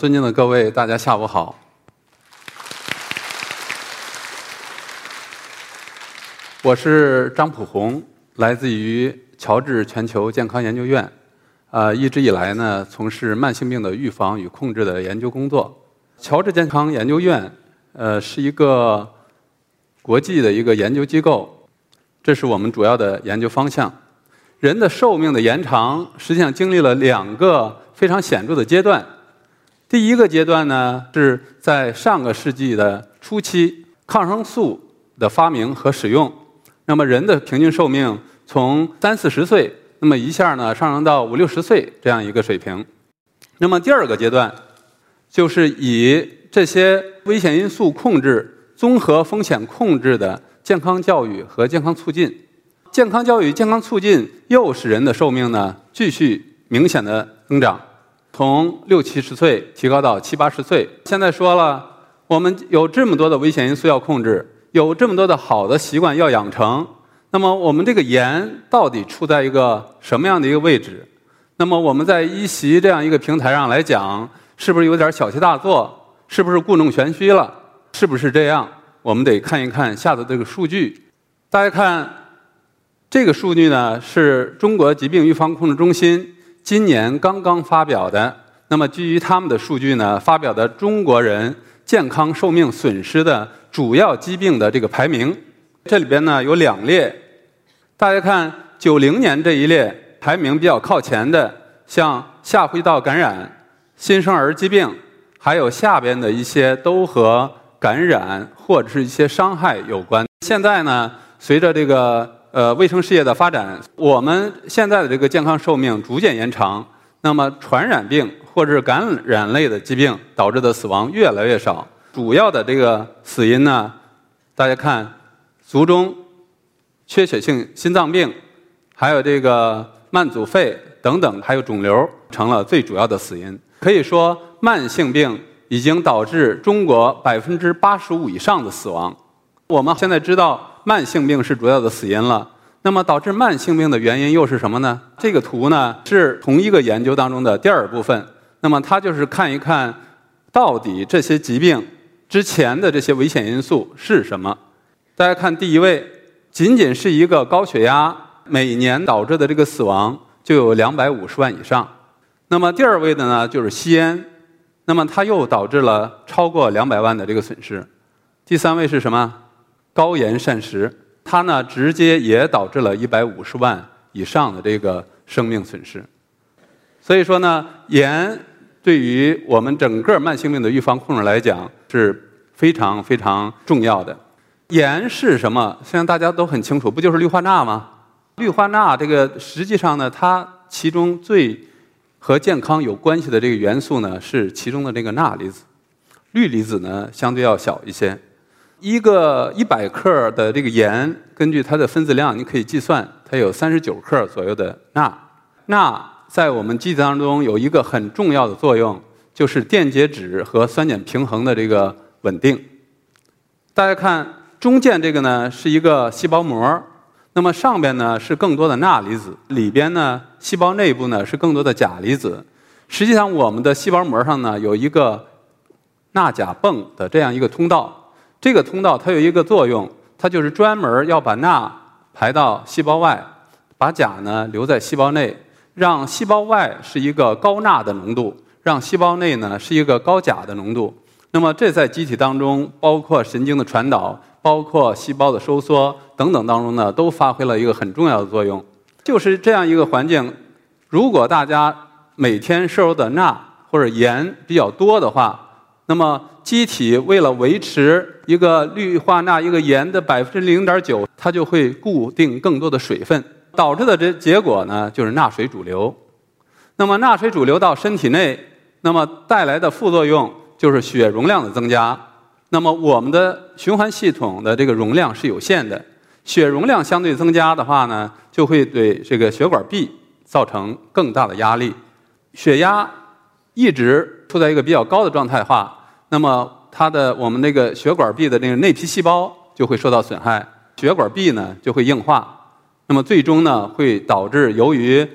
尊敬的各位，大家下午好。我是张普红，来自于乔治全球健康研究院，呃，一直以来呢从事慢性病的预防与控制的研究工作。乔治健康研究院，呃，是一个国际的一个研究机构，这是我们主要的研究方向。人的寿命的延长，实际上经历了两个非常显著的阶段。第一个阶段呢，是在上个世纪的初期，抗生素的发明和使用，那么人的平均寿命从三四十岁，那么一下呢上升到五六十岁这样一个水平。那么第二个阶段，就是以这些危险因素控制、综合风险控制的健康教育和健康促进，健康教育、健康促进又使人的寿命呢继续明显的增长。从六七十岁提高到七八十岁。现在说了，我们有这么多的危险因素要控制，有这么多的好的习惯要养成。那么我们这个盐到底处在一个什么样的一个位置？那么我们在一席这样一个平台上来讲，是不是有点小题大做？是不是故弄玄虚了？是不是这样？我们得看一看下头这个数据。大家看这个数据呢，是中国疾病预防控制中心。今年刚刚发表的，那么基于他们的数据呢，发表的中国人健康寿命损失的主要疾病的这个排名，这里边呢有两列，大家看九零年这一列排名比较靠前的，像下呼吸道感染、新生儿疾病，还有下边的一些都和感染或者是一些伤害有关。现在呢，随着这个。呃，卫生事业的发展，我们现在的这个健康寿命逐渐延长。那么，传染病或者是感染类的疾病导致的死亡越来越少。主要的这个死因呢，大家看，卒中、缺血性心脏病，还有这个慢阻肺等等，还有肿瘤成了最主要的死因。可以说，慢性病已经导致中国百分之八十五以上的死亡。我们现在知道。慢性病是主要的死因了，那么导致慢性病的原因又是什么呢？这个图呢是同一个研究当中的第二部分，那么它就是看一看到底这些疾病之前的这些危险因素是什么。大家看第一位，仅仅是一个高血压，每年导致的这个死亡就有两百五十万以上。那么第二位的呢就是吸烟，那么它又导致了超过两百万的这个损失。第三位是什么？高盐膳食，它呢直接也导致了一百五十万以上的这个生命损失。所以说呢，盐对于我们整个慢性病的预防控制来讲是非常非常重要的。盐是什么？虽然大家都很清楚，不就是氯化钠吗？氯化钠这个实际上呢，它其中最和健康有关系的这个元素呢，是其中的这个钠离子，氯离子呢相对要小一些。一个一百克的这个盐，根据它的分子量，你可以计算它有三十九克左右的钠。钠在我们机体当中有一个很重要的作用，就是电解质和酸碱平衡的这个稳定。大家看中间这个呢是一个细胞膜，那么上边呢是更多的钠离子，里边呢细胞内部呢是更多的钾离子。实际上我们的细胞膜上呢有一个钠钾泵的这样一个通道。这个通道它有一个作用，它就是专门要把钠排到细胞外，把钾呢留在细胞内，让细胞外是一个高钠的浓度，让细胞内呢是一个高钾的浓度。那么这在机体当中，包括神经的传导，包括细胞的收缩等等当中呢，都发挥了一个很重要的作用。就是这样一个环境，如果大家每天摄入的钠或者盐比较多的话，那么，机体为了维持一个氯化钠、一个盐的百分之零点九，它就会固定更多的水分，导致的这结果呢，就是钠水主流。那么，钠水主流到身体内，那么带来的副作用就是血容量的增加。那么，我们的循环系统的这个容量是有限的，血容量相对增加的话呢，就会对这个血管壁造成更大的压力，血压一直处在一个比较高的状态化。那么，它的我们那个血管壁的那个内皮细胞就会受到损害，血管壁呢就会硬化，那么最终呢会导致由于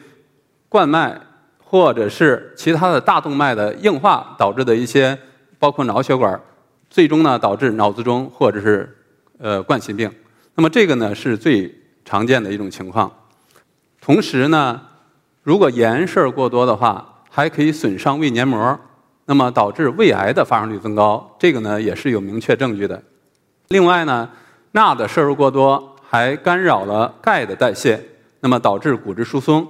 冠脉或者是其他的大动脉的硬化导致的一些，包括脑血管，最终呢导致脑卒中或者是呃冠心病。那么这个呢是最常见的一种情况。同时呢，如果盐摄入过多的话，还可以损伤胃黏膜，那么导致胃癌的发生率增高。这个呢也是有明确证据的。另外呢，钠的摄入过多还干扰了钙的代谢，那么导致骨质疏松。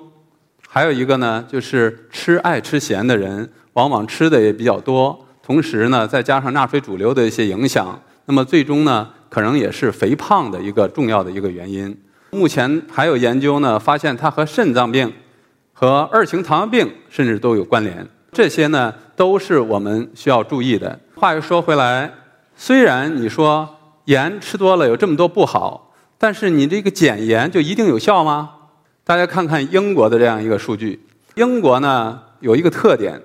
还有一个呢，就是吃爱吃咸的人，往往吃的也比较多，同时呢，再加上钠水主流的一些影响，那么最终呢，可能也是肥胖的一个重要的一个原因。目前还有研究呢，发现它和肾脏病、和二型糖尿病甚至都有关联。这些呢，都是我们需要注意的。话又说回来，虽然你说盐吃多了有这么多不好，但是你这个减盐就一定有效吗？大家看看英国的这样一个数据。英国呢有一个特点，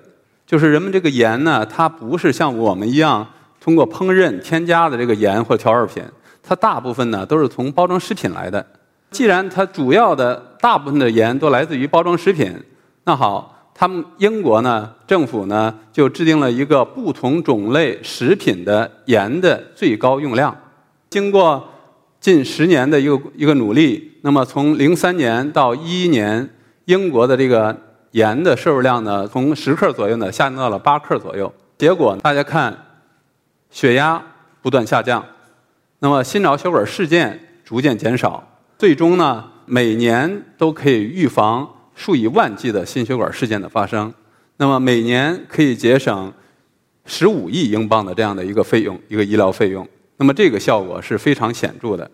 就是人们这个盐呢，它不是像我们一样通过烹饪添加的这个盐或调味品，它大部分呢都是从包装食品来的。既然它主要的大部分的盐都来自于包装食品，那好，他们英国呢政府呢就制定了一个不同种类食品的盐的最高用量。经过近十年的一个一个努力，那么从零三年到一一年，英国的这个盐的摄入量呢，从十克左右呢下降到了八克左右。结果大家看，血压不断下降，那么心脑血管事件逐渐减少，最终呢，每年都可以预防数以万计的心血管事件的发生。那么每年可以节省十五亿英镑的这样的一个费用，一个医疗费用。那么这个效果是非常显著的。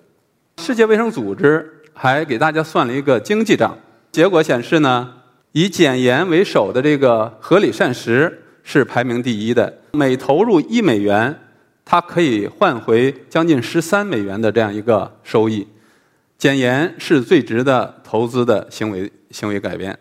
世界卫生组织还给大家算了一个经济账，结果显示呢，以减盐为首的这个合理膳食是排名第一的。每投入一美元，它可以换回将近十三美元的这样一个收益。减盐是最值得投资的行为行为改变。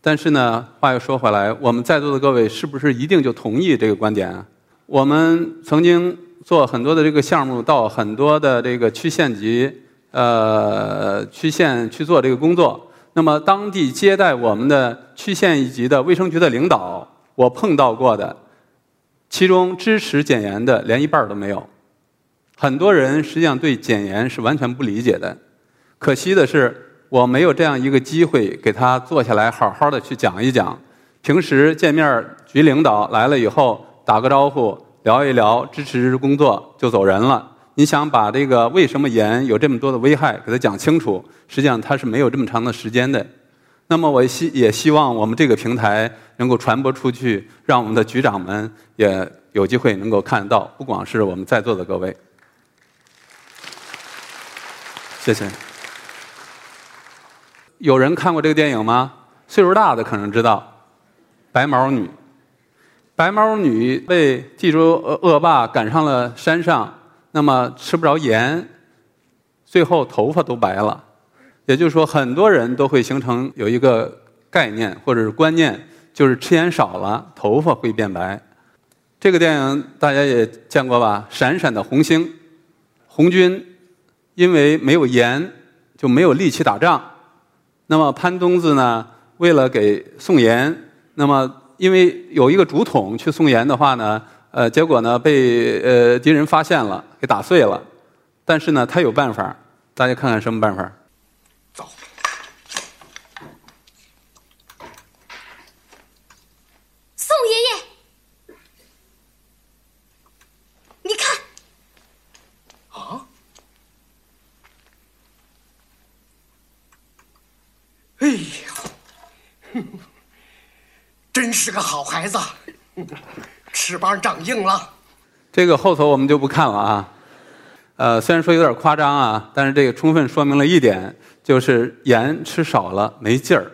但是呢，话又说回来，我们在座的各位是不是一定就同意这个观点啊？我们曾经。做很多的这个项目，到很多的这个区县级、呃区县去做这个工作。那么当地接待我们的区县一级的卫生局的领导，我碰到过的，其中支持减盐的连一半都没有。很多人实际上对减盐是完全不理解的。可惜的是，我没有这样一个机会给他坐下来好好的去讲一讲。平时见面局领导来了以后打个招呼。聊一聊支持工作就走人了。你想把这个为什么盐有这么多的危害给他讲清楚，实际上他是没有这么长的时间的。那么我希也希望我们这个平台能够传播出去，让我们的局长们也有机会能够看到，不光是我们在座的各位。谢谢。有人看过这个电影吗？岁数大的可能知道，《白毛女》。白毛女被地主恶恶霸赶上了山上，那么吃不着盐，最后头发都白了。也就是说，很多人都会形成有一个概念或者是观念，就是吃盐少了，头发会变白。这个电影大家也见过吧？闪闪的红星，红军因为没有盐就没有力气打仗。那么潘冬子呢，为了给送盐，那么。因为有一个竹筒去送盐的话呢，呃，结果呢被呃敌人发现了，给打碎了。但是呢，他有办法，大家看看什么办法？走，宋爷爷，你看，啊，哎呀！真是个好孩子，翅膀长硬了。这个后头我们就不看了啊。呃，虽然说有点夸张啊，但是这个充分说明了一点，就是盐吃少了没劲儿。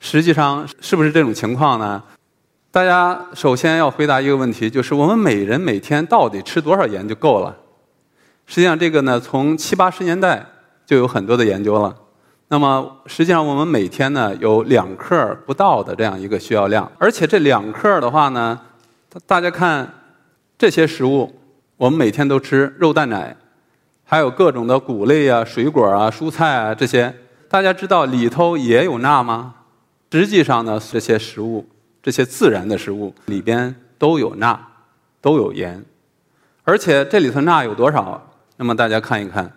实际上是不是这种情况呢？大家首先要回答一个问题，就是我们每人每天到底吃多少盐就够了？实际上这个呢，从七八十年代就有很多的研究了。那么实际上，我们每天呢有两克不到的这样一个需要量，而且这两克的话呢，大家看这些食物，我们每天都吃肉蛋奶，还有各种的谷类啊、水果啊、蔬菜啊这些，大家知道里头也有钠吗？实际上呢，这些食物，这些自然的食物里边都有钠，都有盐，而且这里头钠有多少？那么大家看一看，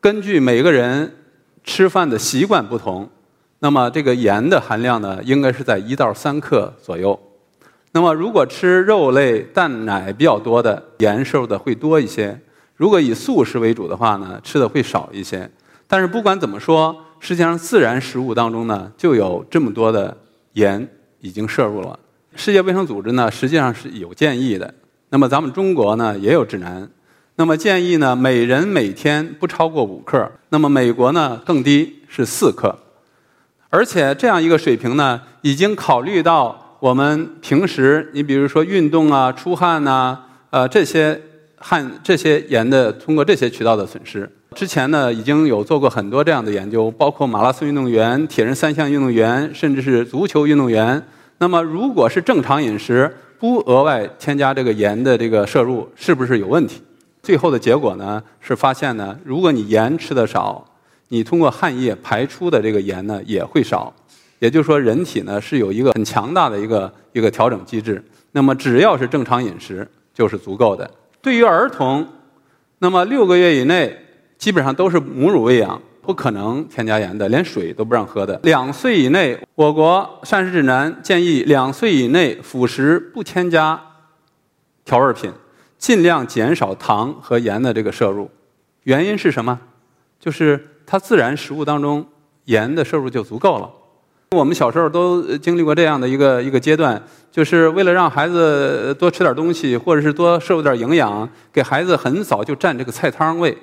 根据每个人吃饭的习惯不同，那么这个盐的含量呢，应该是在一到三克左右。那么如果吃肉类、蛋奶比较多的，盐摄入的会多一些；如果以素食为主的话呢，吃的会少一些。但是不管怎么说，实际上自然食物当中呢，就有这么多的盐已经摄入了。世界卫生组织呢，实际上是有建议的。那么咱们中国呢，也有指南。那么建议呢，每人每天不超过五克。那么美国呢更低，是四克。而且这样一个水平呢，已经考虑到我们平时，你比如说运动啊、出汗呐，呃这些汗、这些盐的通过这些渠道的损失。之前呢已经有做过很多这样的研究，包括马拉松运动员、铁人三项运动员，甚至是足球运动员。那么如果是正常饮食，不额外添加这个盐的这个摄入，是不是有问题？最后的结果呢，是发现呢，如果你盐吃的少，你通过汗液排出的这个盐呢也会少。也就是说，人体呢是有一个很强大的一个一个调整机制。那么只要是正常饮食就是足够的。对于儿童，那么六个月以内基本上都是母乳喂养，不可能添加盐的，连水都不让喝的。两岁以内，我国膳食指南建议两岁以内辅食不添加调味品。尽量减少糖和盐的这个摄入，原因是什么？就是它自然食物当中盐的摄入就足够了。我们小时候都经历过这样的一个一个阶段，就是为了让孩子多吃点东西，或者是多摄入点营养，给孩子很早就占这个菜汤喂。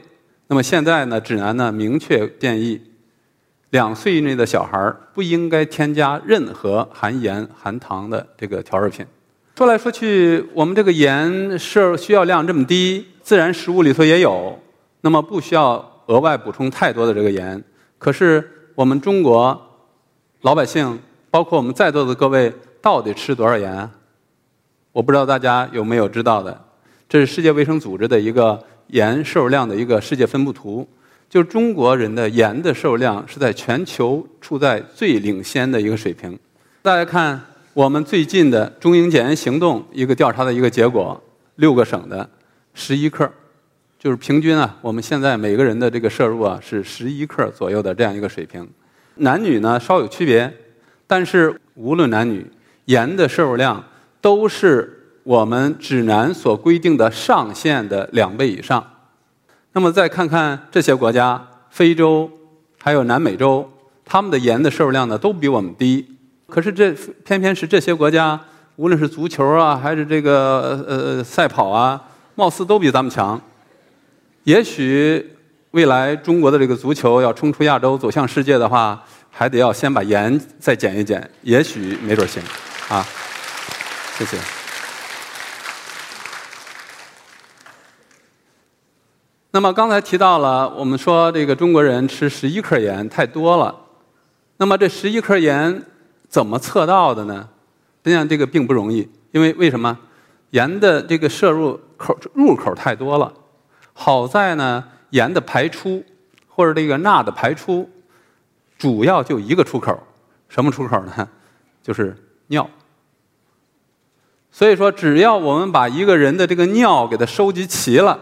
那么现在呢，指南呢明确建议，两岁以内的小孩不应该添加任何含盐含糖的这个调味品。说来说去，我们这个盐摄需要量这么低，自然食物里头也有，那么不需要额外补充太多的这个盐。可是我们中国老百姓，包括我们在座的各位，到底吃多少盐？我不知道大家有没有知道的。这是世界卫生组织的一个盐摄入量的一个世界分布图，就中国人的盐的摄入量是在全球处在最领先的一个水平。大家看。我们最近的中英检验行动一个调查的一个结果，六个省的十一克，就是平均啊，我们现在每个人的这个摄入啊是十一克左右的这样一个水平。男女呢稍有区别，但是无论男女，盐的摄入量都是我们指南所规定的上限的两倍以上。那么再看看这些国家，非洲还有南美洲，他们的盐的摄入量呢都比我们低。可是这偏偏是这些国家，无论是足球啊，还是这个呃赛跑啊，貌似都比咱们强。也许未来中国的这个足球要冲出亚洲，走向世界的话，还得要先把盐再减一减。也许没准行啊。谢谢。那么刚才提到了，我们说这个中国人吃十一克盐太多了。那么这十一克盐。怎么测到的呢？实际上这个并不容易，因为为什么？盐的这个摄入口入口太多了。好在呢，盐的排出或者这个钠的排出，主要就一个出口，什么出口呢？就是尿。所以说，只要我们把一个人的这个尿给它收集齐了，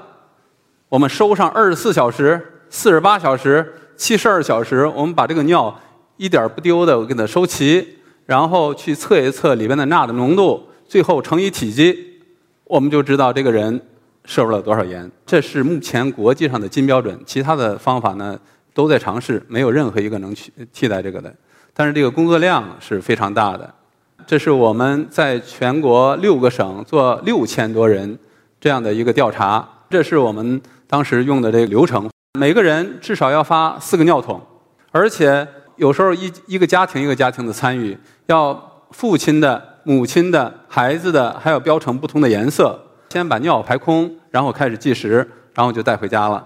我们收上二十四小时、四十八小时、七十二小时，我们把这个尿一点不丢的我给它收齐。然后去测一测里边的钠的浓度，最后乘以体积，我们就知道这个人摄入了多少盐。这是目前国际上的金标准，其他的方法呢都在尝试，没有任何一个能去替代这个的。但是这个工作量是非常大的。这是我们在全国六个省做六千多人这样的一个调查，这是我们当时用的这个流程。每个人至少要发四个尿桶，而且有时候一一个家庭一个家庭的参与。要父亲的、母亲的、孩子的，还要标成不同的颜色。先把尿排空，然后开始计时，然后就带回家了。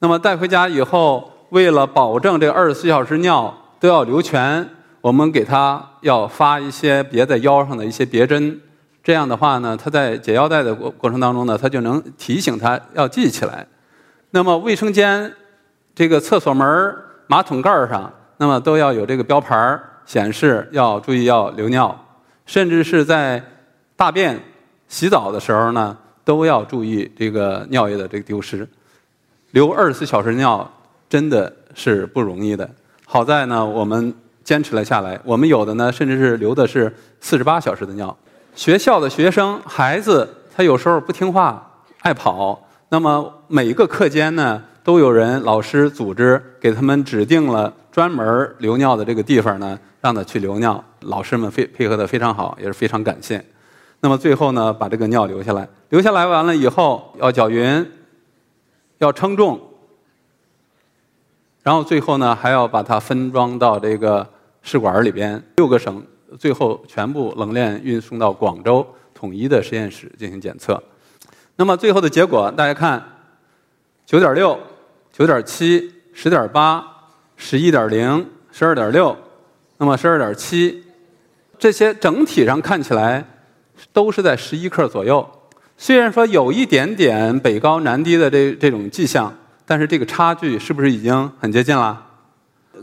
那么带回家以后，为了保证这二十四小时尿都要留全，我们给他要发一些别在腰上的一些别针。这样的话呢，他在解腰带的过过程当中呢，他就能提醒他要记起来。那么卫生间、这个厕所门、马桶盖上，那么都要有这个标牌儿。显示要注意要留尿，甚至是在大便、洗澡的时候呢，都要注意这个尿液的这个丢失。留二十四小时尿真的是不容易的，好在呢我们坚持了下来。我们有的呢甚至是留的是四十八小时的尿。学校的学生孩子他有时候不听话，爱跑，那么每一个课间呢都有人老师组织给他们指定了专门留尿的这个地方呢，让他去留尿。老师们非配合的非常好，也是非常感谢。那么最后呢把这个尿留下来，留下来完了以后要搅匀。要称重，然后最后呢还要把它分装到这个试管里边，六个省最后全部冷链运送到广州统一的实验室进行检测。那么最后的结果，大家看，九点六、九点七、十点八、十一点零、十二点六，那么十二点七，这些整体上看起来都是在十一克左右。虽然说有一点点北高南低的这这种迹象，但是这个差距是不是已经很接近了？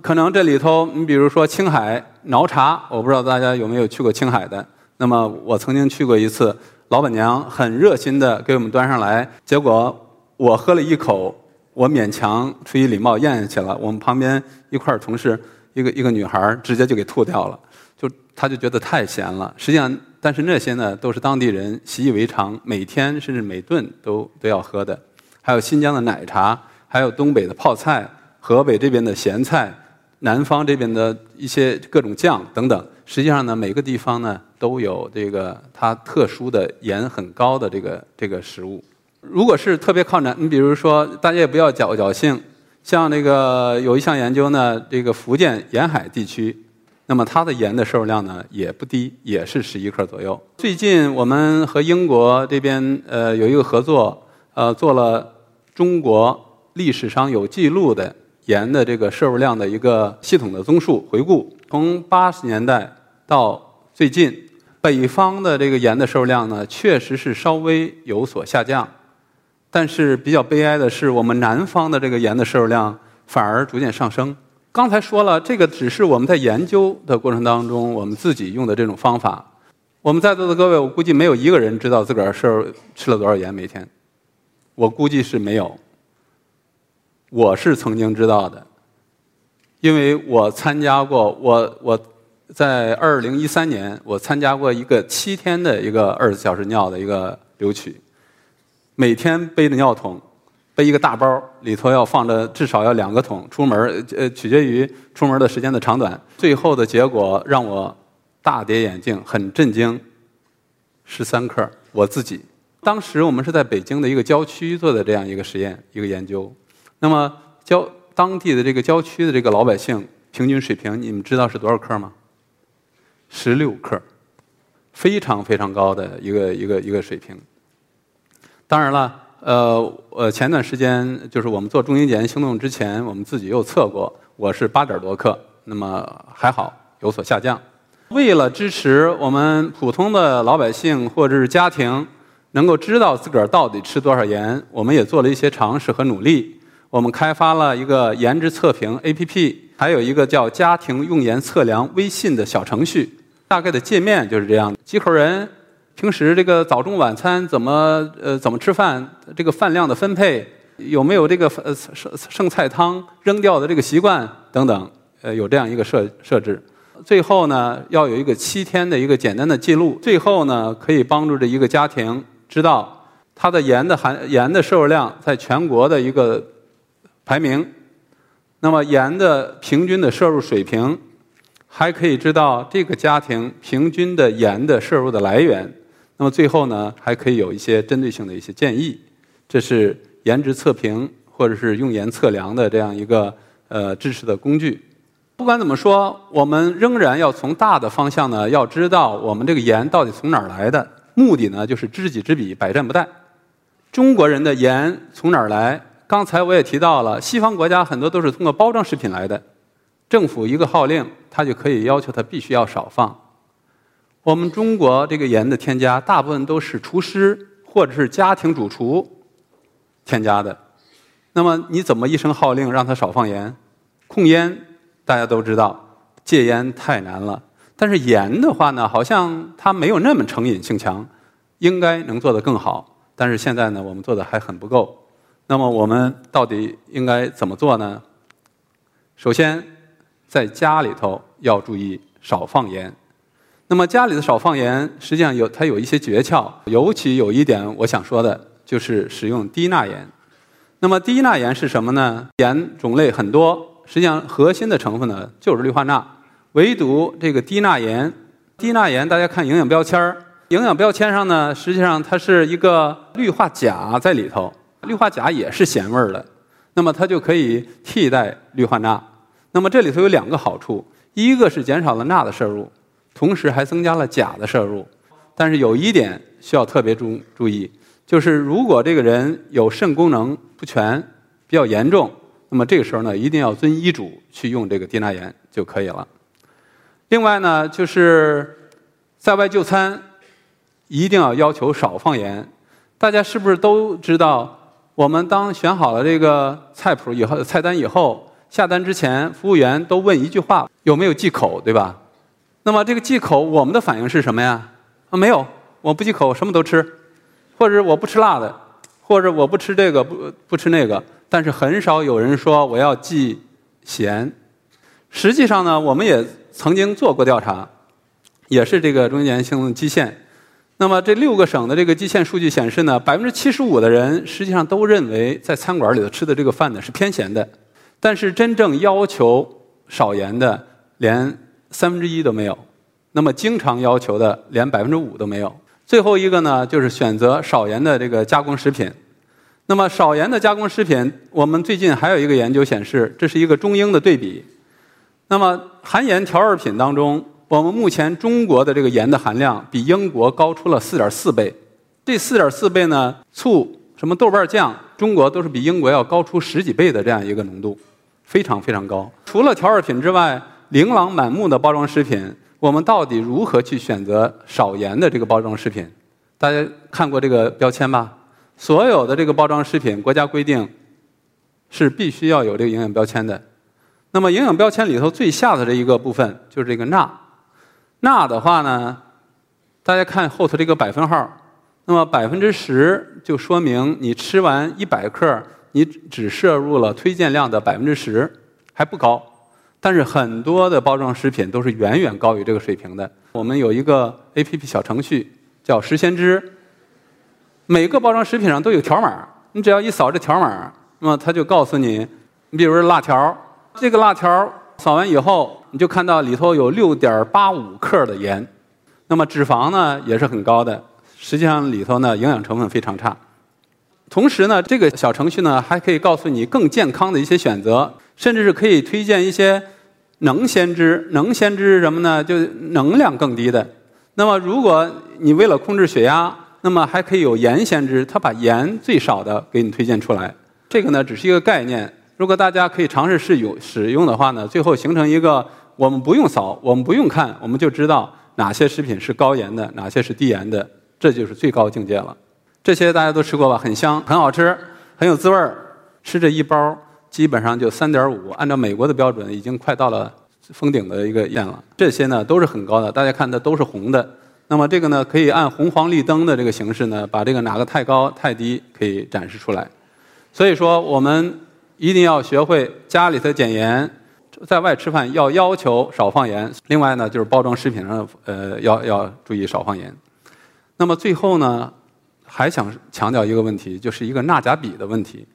可能这里头，你比如说青海挠茶，我不知道大家有没有去过青海的。那么我曾经去过一次，老板娘很热心的给我们端上来，结果我喝了一口，我勉强出于礼貌咽下去了。我们旁边一块同事，一个一个女孩直接就给吐掉了，就她就觉得太咸了。实际上。但是那些呢，都是当地人习以为常，每天甚至每顿都都要喝的。还有新疆的奶茶，还有东北的泡菜，河北这边的咸菜，南方这边的一些各种酱等等。实际上呢，每个地方呢都有这个它特殊的盐很高的这个这个食物。如果是特别靠南，你比如说，大家也不要侥侥幸，像那个有一项研究呢，这个福建沿海地区。那么它的盐的摄入量呢也不低，也是十一克左右。最近我们和英国这边呃有一个合作，呃做了中国历史上有记录的盐的这个摄入量的一个系统的综述回顾。从八十年代到最近，北方的这个盐的摄入量呢确实是稍微有所下降，但是比较悲哀的是，我们南方的这个盐的摄入量反而逐渐上升。刚才说了，这个只是我们在研究的过程当中，我们自己用的这种方法。我们在座的各位，我估计没有一个人知道自个儿摄入吃了多少盐每天。我估计是没有。我是曾经知道的，因为我参加过，我我在二零一三年，我参加过一个七天的一个二十四小时尿的一个留取，每天背着尿桶。背一个大包，里头要放着至少要两个桶，出门呃取决于出门的时间的长短。最后的结果让我大跌眼镜，很震惊，十三克。我自己当时我们是在北京的一个郊区做的这样一个实验，一个研究。那么郊当地的这个郊区的这个老百姓平均水平，你们知道是多少克吗？十六克，非常非常高的一个一个一个水平。当然了。呃，呃，前段时间就是我们做中英检验行动之前，我们自己又测过，我是八点多克，那么还好有所下降。为了支持我们普通的老百姓或者是家庭能够知道自个儿到底吃多少盐，我们也做了一些尝试和努力。我们开发了一个盐值测评 APP，还有一个叫家庭用盐测量微信的小程序。大概的界面就是这样，几口人。平时这个早中晚餐怎么呃怎么吃饭？这个饭量的分配有没有这个呃剩剩菜汤扔掉的这个习惯等等？呃，有这样一个设设置。最后呢，要有一个七天的一个简单的记录。最后呢，可以帮助这一个家庭知道它的盐的含盐的摄入量在全国的一个排名。那么盐的平均的摄入水平，还可以知道这个家庭平均的盐的摄入的来源。那么最后呢，还可以有一些针对性的一些建议，这是颜值测评或者是用盐测量的这样一个呃支持的工具。不管怎么说，我们仍然要从大的方向呢，要知道我们这个盐到底从哪儿来的。目的呢，就是知己知彼，百战不殆。中国人的盐从哪儿来？刚才我也提到了，西方国家很多都是通过包装食品来的，政府一个号令，它就可以要求它必须要少放。我们中国这个盐的添加，大部分都是厨师或者是家庭主厨添加的。那么你怎么一声号令让他少放盐？控烟大家都知道，戒烟太难了。但是盐的话呢，好像它没有那么成瘾性强，应该能做得更好。但是现在呢，我们做的还很不够。那么我们到底应该怎么做呢？首先，在家里头要注意少放盐。那么家里的少放盐，实际上有它有一些诀窍，尤其有一点我想说的，就是使用低钠盐。那么低钠盐是什么呢？盐种类很多，实际上核心的成分呢就是氯化钠，唯独这个低钠盐，低钠盐大家看营养标签儿，营养标签上呢，实际上它是一个氯化钾在里头。氯化钾也是咸味儿的，那么它就可以替代氯化钠。那么这里头有两个好处，一个是减少了钠的摄入，同时还增加了钾的摄入。但是有一点需要特别注注意，就是如果这个人有肾功能不全、比较严重，那么这个时候呢，一定要遵医嘱去用这个低钠盐就可以了。另外呢，就是在外就餐，一定要要求少放盐。大家是不是都知道？我们当选好了这个菜谱以后，菜单以后下单之前，服务员都问一句话：有没有忌口，对吧？那么这个忌口，我们的反应是什么呀？啊，没有，我不忌口，什么都吃，或者我不吃辣的，或者我不吃这个，不不吃那个。但是很少有人说我要忌咸。实际上呢，我们也曾经做过调查，也是这个中年性基线。那么这六个省的这个基线数据显示呢，百分之七十五的人实际上都认为在餐馆里头吃的这个饭呢是偏咸的，但是真正要求少盐的连三分之一都没有，那么经常要求的连百分之五都没有。最后一个呢，就是选择少盐的这个加工食品。那么少盐的加工食品，我们最近还有一个研究显示，这是一个中英的对比。那么含盐调味品当中。我们目前中国的这个盐的含量比英国高出了四点四倍，这四点四倍呢，醋、什么豆瓣酱，中国都是比英国要高出十几倍的这样一个浓度，非常非常高。除了调味品之外，琳琅满目的包装食品，我们到底如何去选择少盐的这个包装食品？大家看过这个标签吧？所有的这个包装食品，国家规定是必须要有这个营养标签的。那么营养标签里头最下的这一个部分就是这个钠。钠的话呢，大家看后头这个百分号，那么百分之十就说明你吃完一百克，你只摄入了推荐量的百分之十，还不高。但是很多的包装食品都是远远高于这个水平的。我们有一个 A P P 小程序叫“食先知”，每个包装食品上都有条码，你只要一扫这条码，那么它就告诉你，你比如说辣条，这个辣条扫完以后。你就看到里头有六点八五克的盐，那么脂肪呢也是很高的。实际上里头呢营养成分非常差。同时呢，这个小程序呢还可以告诉你更健康的一些选择，甚至是可以推荐一些能先知。能先知什么呢？就能量更低的。那么如果你为了控制血压，那么还可以有盐先知，它把盐最少的给你推荐出来。这个呢只是一个概念。如果大家可以尝试试用使用的话呢，最后形成一个。我们不用扫，我们不用看，我们就知道哪些食品是高盐的，哪些是低盐的，这就是最高境界了。这些大家都吃过吧？很香，很好吃，很有滋味儿。吃这一包，基本上就三点五，按照美国的标准，已经快到了封顶的一个盐了。这些呢都是很高的，大家看它都是红的。那么这个呢，可以按红黄绿灯的这个形式呢，把这个哪个太高太低可以展示出来。所以说，我们一定要学会家里头减盐。在外吃饭要要求少放盐，另外呢就是包装食品上呃要要注意少放盐。那么最后呢，还想强调一个问题，就是一个钠钾比的问题。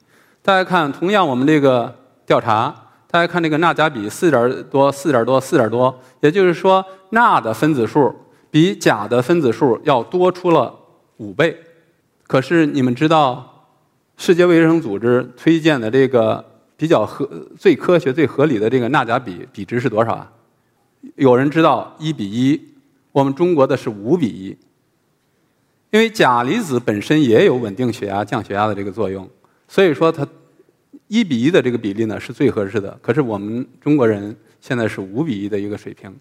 大家看，同样我们这个调查，大家看这个钠钾比四点多、四点多、四点多，也就是说钠的分子数比钾的分子数要多出了五倍。可是你们知道，世界卫生组织推荐的这个。比较合最科学、最合理的这个钠钾比比值是多少啊？有人知道一比一，我们中国的是五比一。因为钾离子本身也有稳定血压、降血压的这个作用，所以说它一比一的这个比例呢是最合适的。可是我们中国人现在是五比一的一个水平。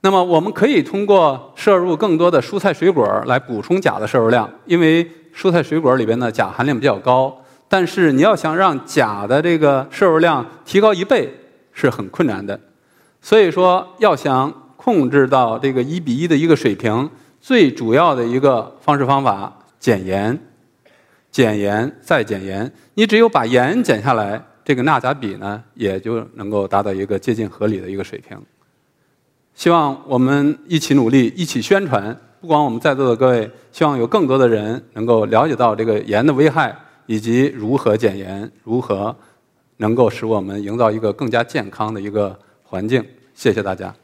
那么我们可以通过摄入更多的蔬菜水果来补充钾的摄入量，因为蔬菜水果里边的钾含量比较高。但是你要想让钾的这个摄入量提高一倍是很困难的。所以说，要想控制到这个一比一的一个水平，最主要的一个方式方法，减盐，减盐再减盐。你只有把盐减下来，这个钠钾比呢，也就能够达到一个接近合理的一个水平。希望我们一起努力，一起宣传。不光我们在座的各位，希望有更多的人能够了解到这个盐的危害，以及如何减盐，如何能够使我们营造一个更加健康的一个环境。谢谢大家。